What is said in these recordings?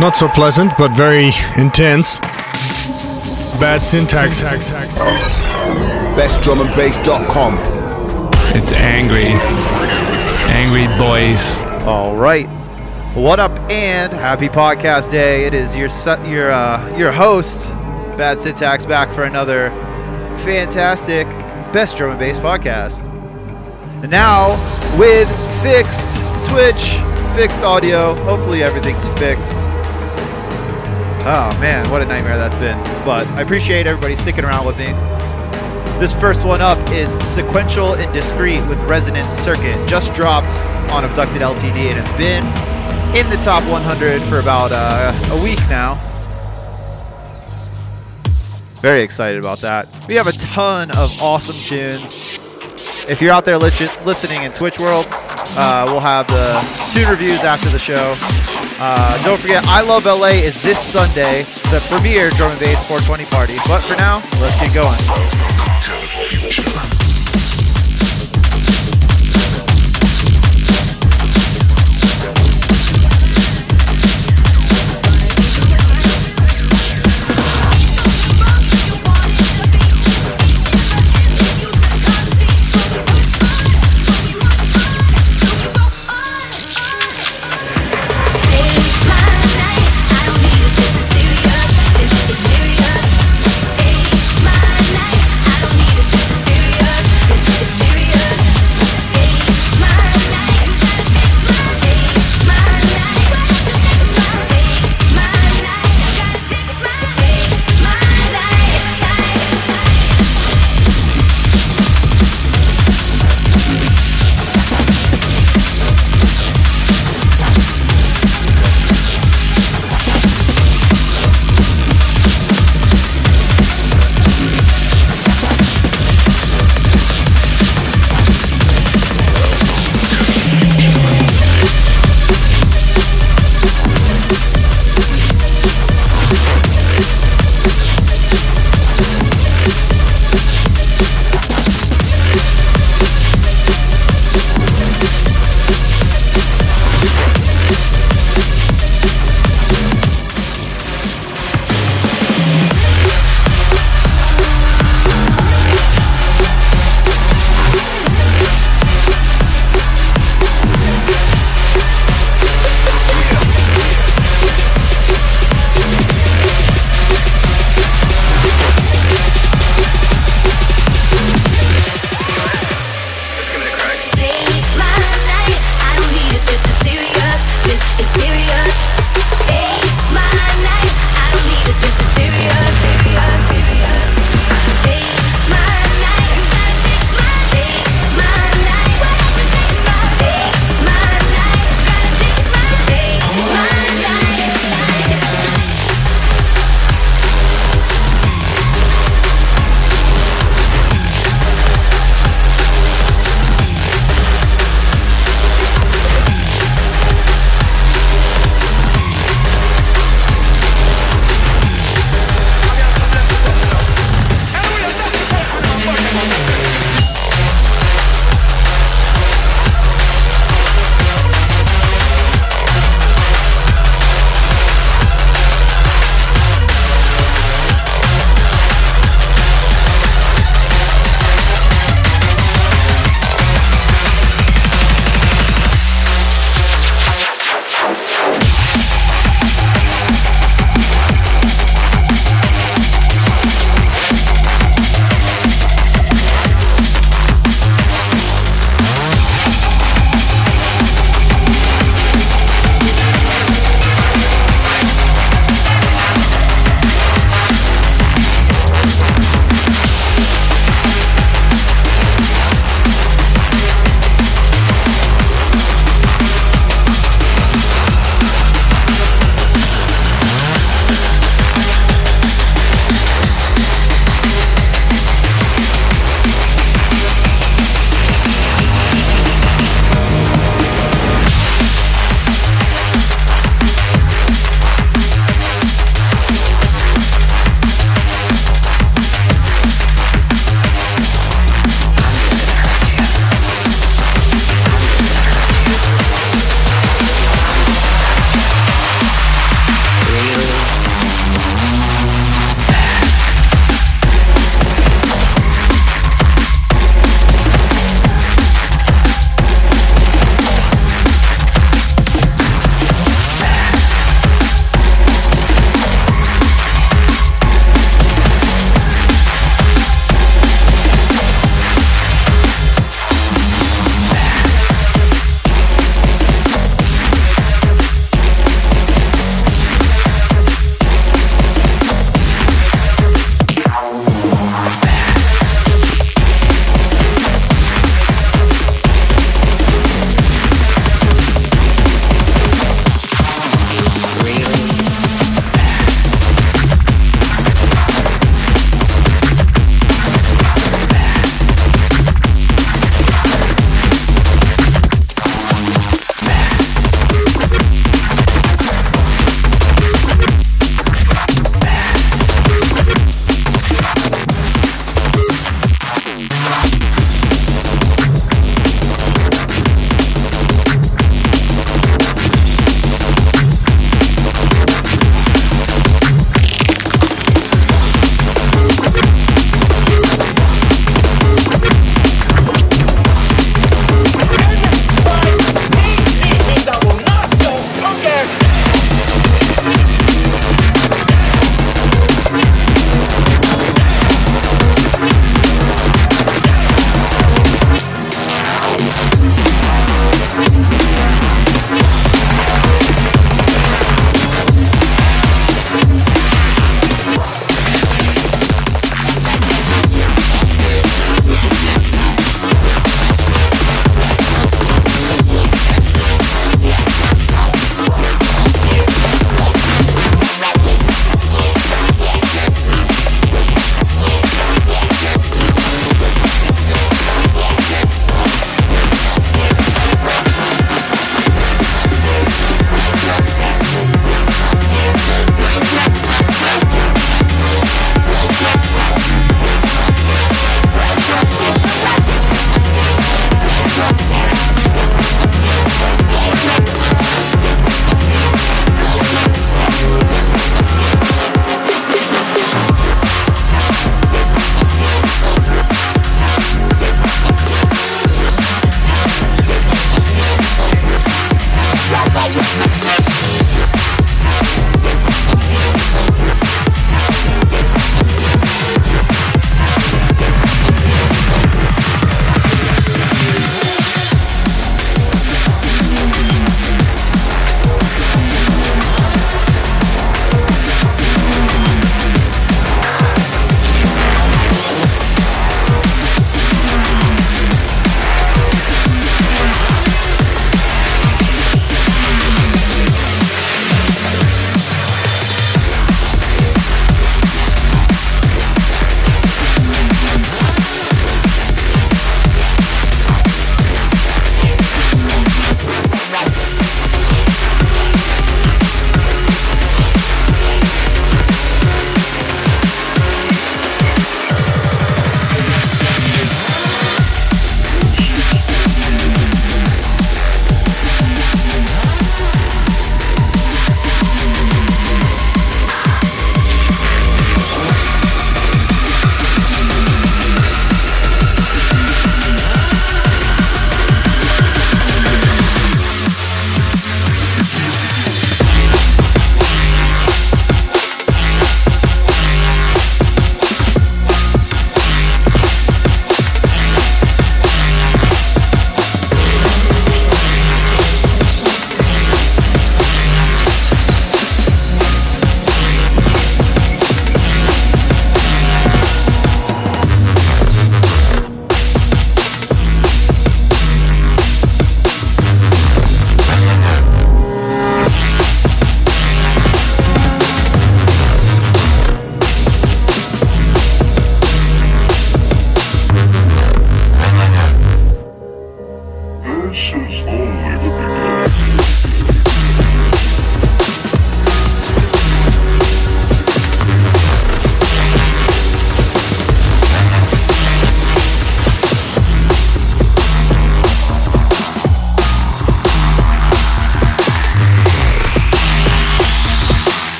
Not so pleasant, but very intense. Bad syntax. BestDrumAndBass.com. It's angry. Angry boys. All right. What up and happy podcast day. It is your su- your uh, your host Bad Syntax back for another fantastic best drum and bass podcast. And now with fixed Twitch, fixed audio, hopefully everything's fixed. Oh man, what a nightmare that's been. But I appreciate everybody sticking around with me. This first one up is Sequential and Discrete with Resonant Circuit. Just dropped on Abducted LTD and it's been in the top 100 for about uh, a week now. Very excited about that. We have a ton of awesome tunes. If you're out there listening in Twitch world, uh, we'll have the tune reviews after the show. Uh, don't forget, I Love LA is this Sunday, the premier drum and bass 420 party. But for now, let's get going.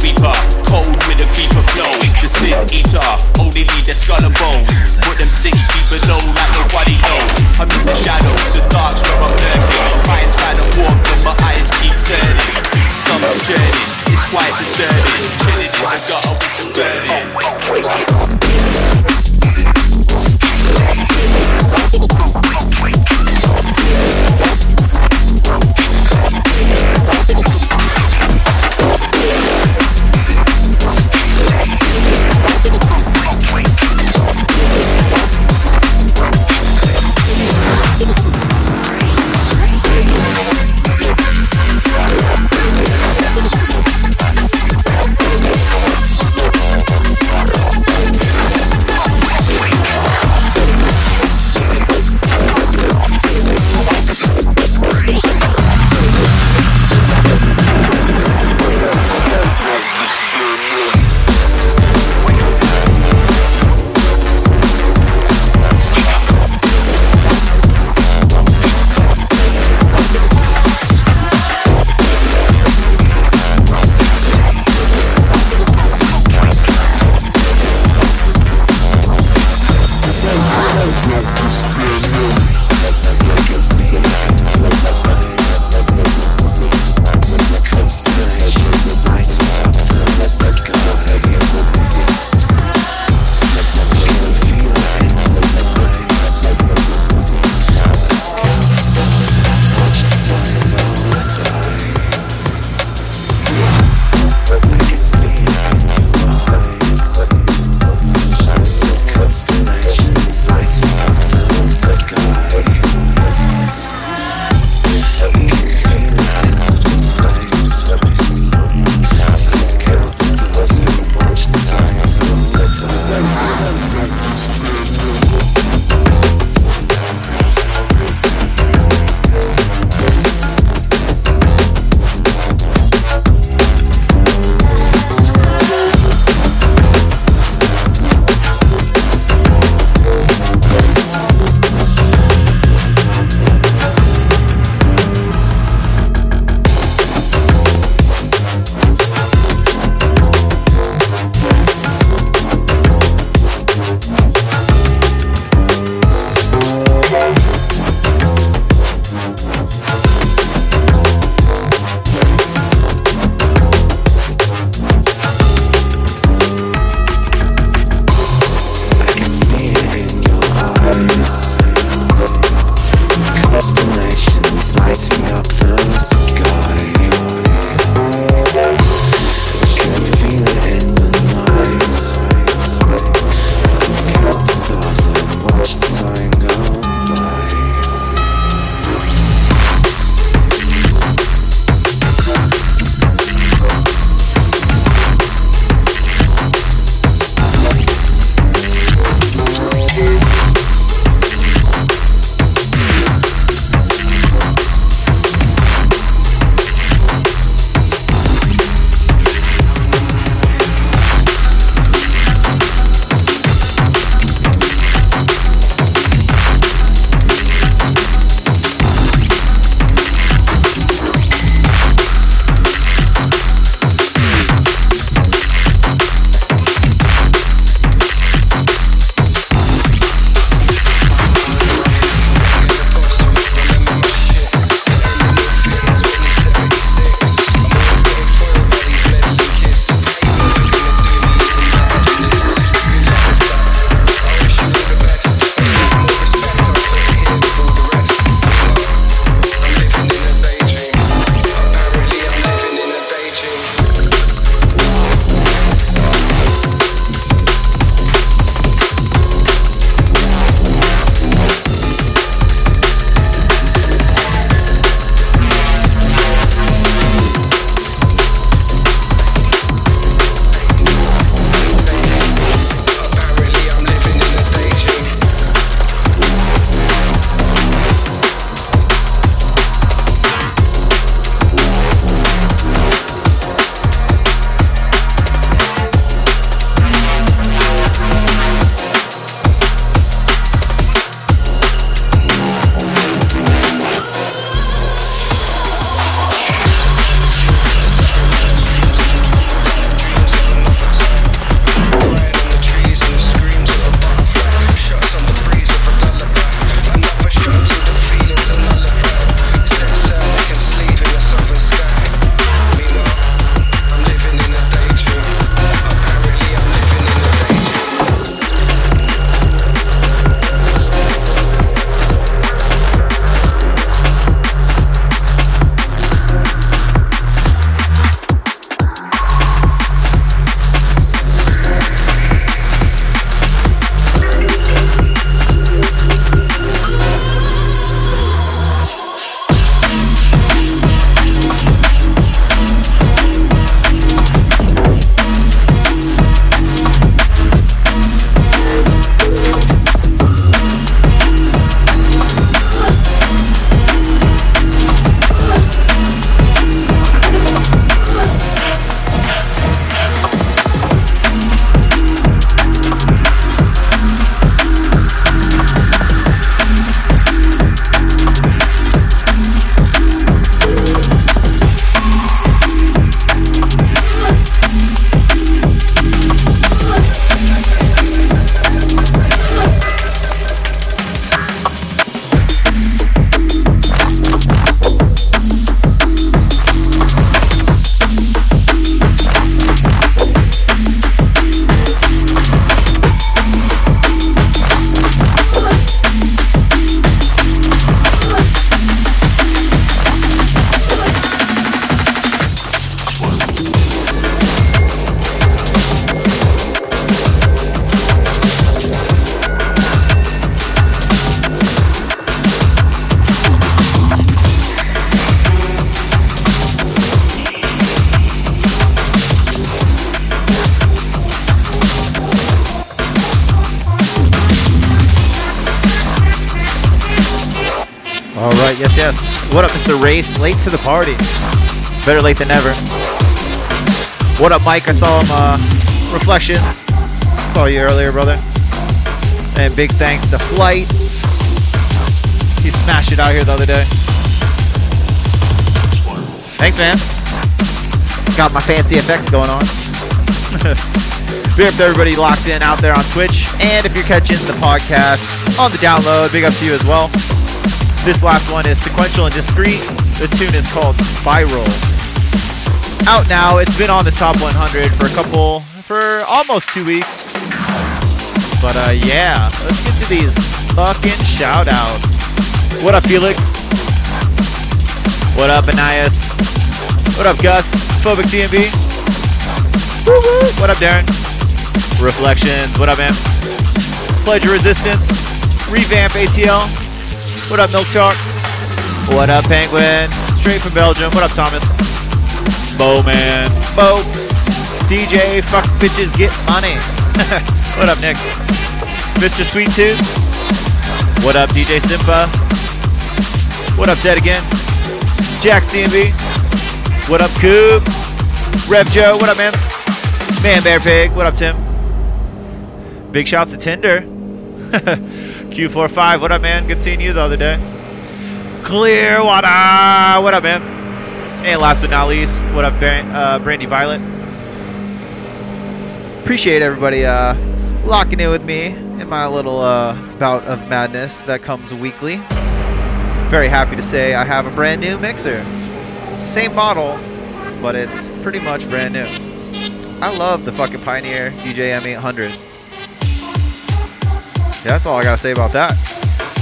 reaper, cold with a creeper flow. The sin eater, only need their skull and bones. Put them six feet below like nobody knows. I'm in the shadows, the dark's where I'm lurking. The fire's trying to walk, but my eyes keep turning. Stomach's churning, it's quite disturbing. Chilling in the gutter with the burning. Oh, What up, Mr. Race? Late to the party. Better late than never. What up, Mike? I saw him, uh, Reflections. Saw you earlier, brother. And big thanks to Flight. He smashed it out here the other day. Thanks, man. Got my fancy effects going on. Big up to everybody locked in out there on Twitch. And if you're catching the podcast on the download, big up to you as well. This last one is sequential and discrete. The tune is called Spiral. Out now. It's been on the top 100 for a couple, for almost two weeks. But uh, yeah, let's get to these fucking shout outs. What up, Felix? What up, Ananias? What up, Gus? Phobic TMB? Woo woo! What up, Darren? Reflections. What up, man? Pledge of Resistance. Revamp ATL. What up, Milk Chalk? What up, Penguin? Straight from Belgium. What up, Thomas? Bowman. Bo. DJ, fuck bitches, get money. what up, Nick? Mr. Sweet Tooth. What up, DJ Simpa? What up, Dead Again? Jack CMB. What up, Coop? Rev Joe. What up, man? Man Bear Pig. What up, Tim? Big shouts to Tinder. Q45. What up, man? Good seeing you the other day. Clearwater. What up, man? And last but not least, what up, Bran- uh, Brandy Violet? Appreciate everybody uh, locking in with me in my little uh, bout of madness that comes weekly. Very happy to say I have a brand new mixer. It's the same model, but it's pretty much brand new. I love the fucking Pioneer DJM-800. Yeah, that's all I gotta say about that.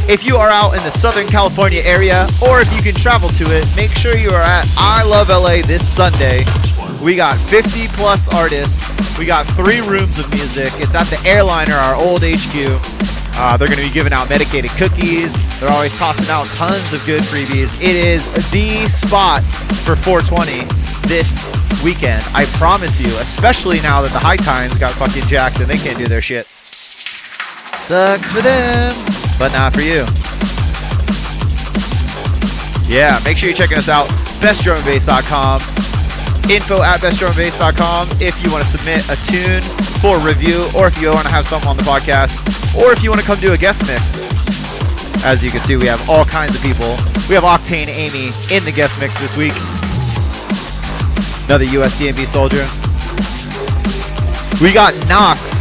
If you are out in the Southern California area, or if you can travel to it, make sure you are at I Love LA this Sunday. We got 50 plus artists. We got three rooms of music. It's at the Airliner, our old HQ. Uh, they're going to be giving out medicated cookies. They're always tossing out tons of good freebies. It is the spot for 420 this weekend. I promise you, especially now that the High Times got fucking jacked and they can't do their shit. Sucks for them, but not for you. Yeah, make sure you're checking us out. BestDrumandBass.com. Info at BestDrumandBass.com if you want to submit a tune for review, or if you want to have something on the podcast, or if you want to come do a guest mix. As you can see, we have all kinds of people. We have Octane Amy in the guest mix this week. Another USDNB soldier. We got Knox.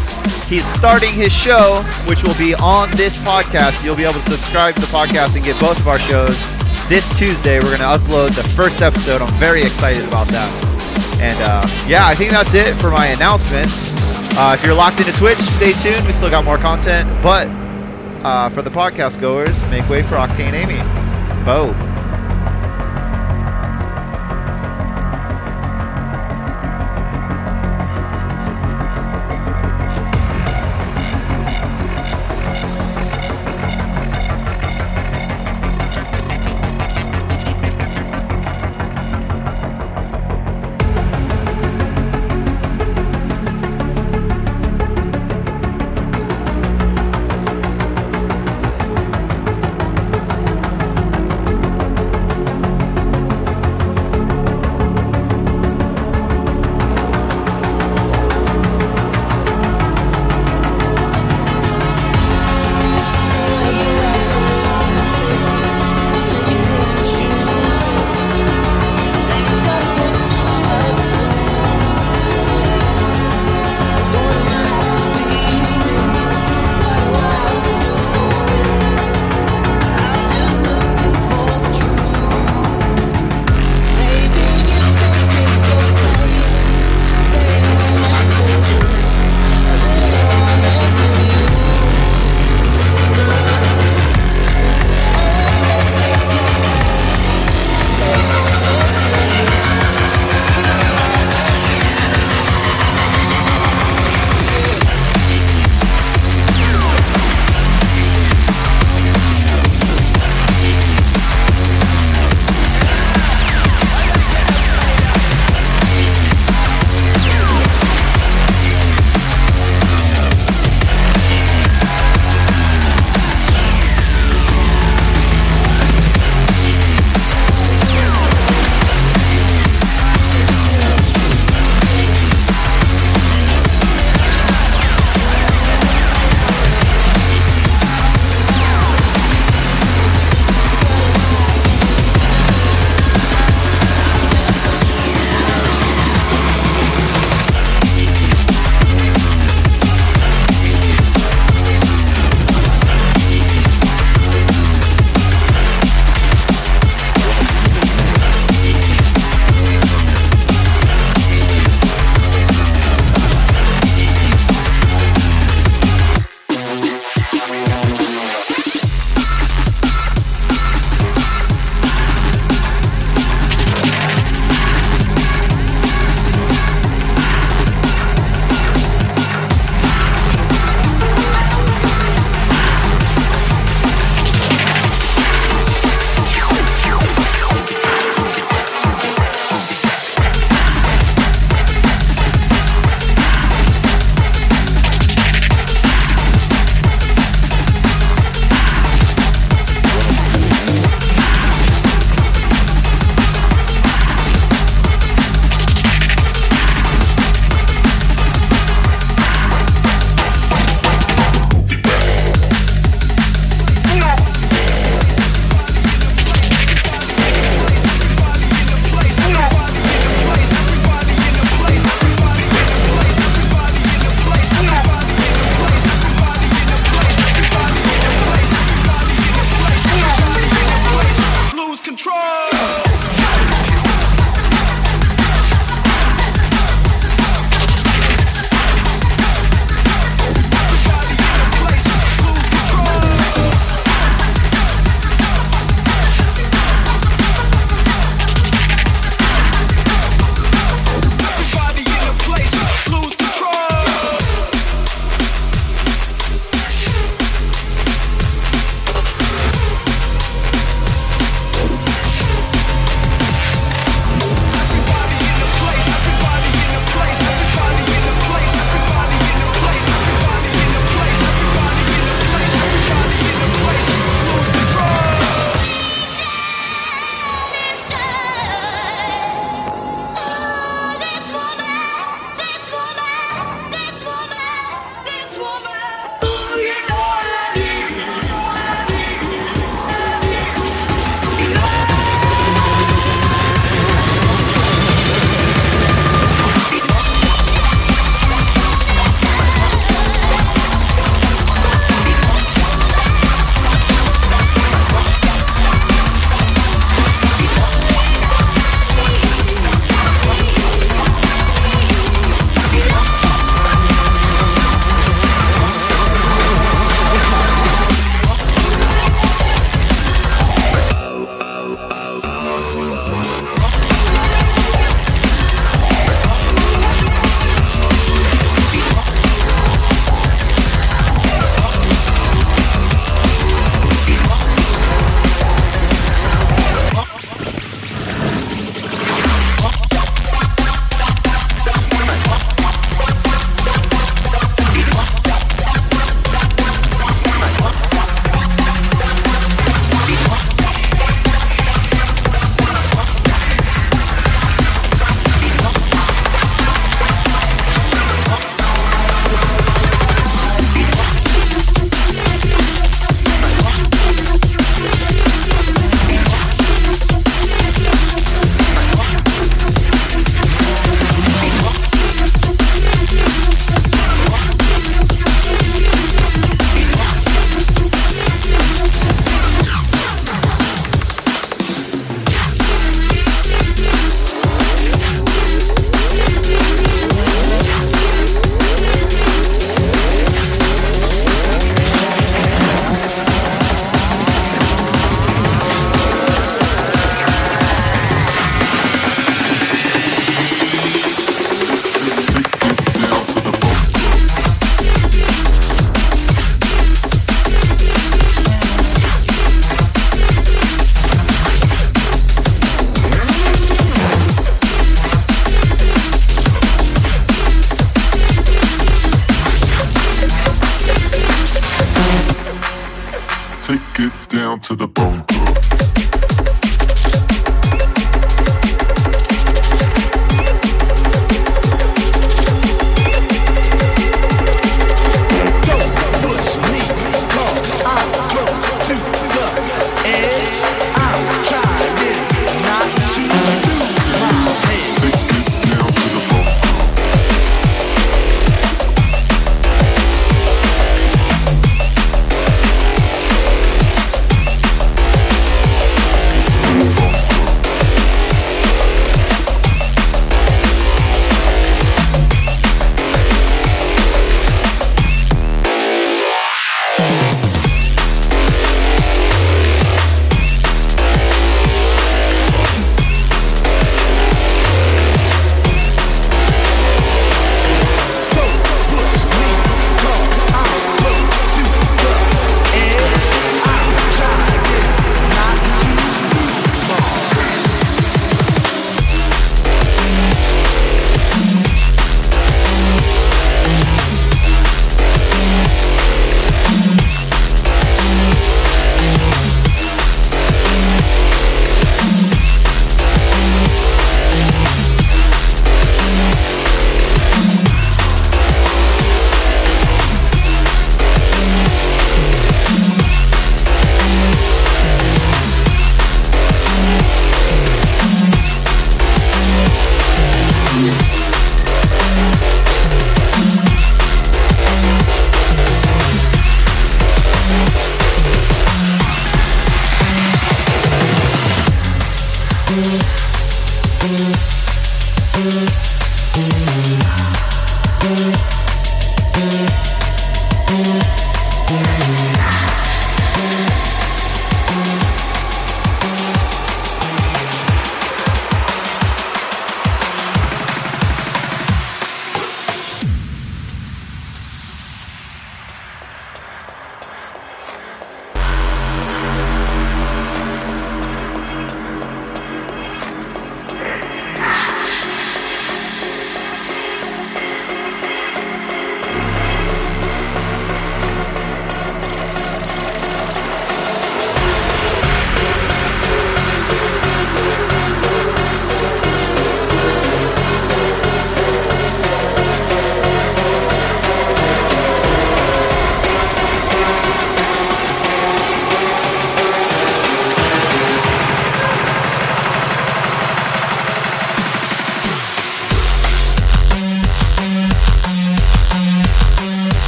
He's starting his show, which will be on this podcast. You'll be able to subscribe to the podcast and get both of our shows. This Tuesday, we're going to upload the first episode. I'm very excited about that. And uh, yeah, I think that's it for my announcements. Uh, if you're locked into Twitch, stay tuned. We still got more content. But uh, for the podcast goers, make way for Octane Amy. Bo.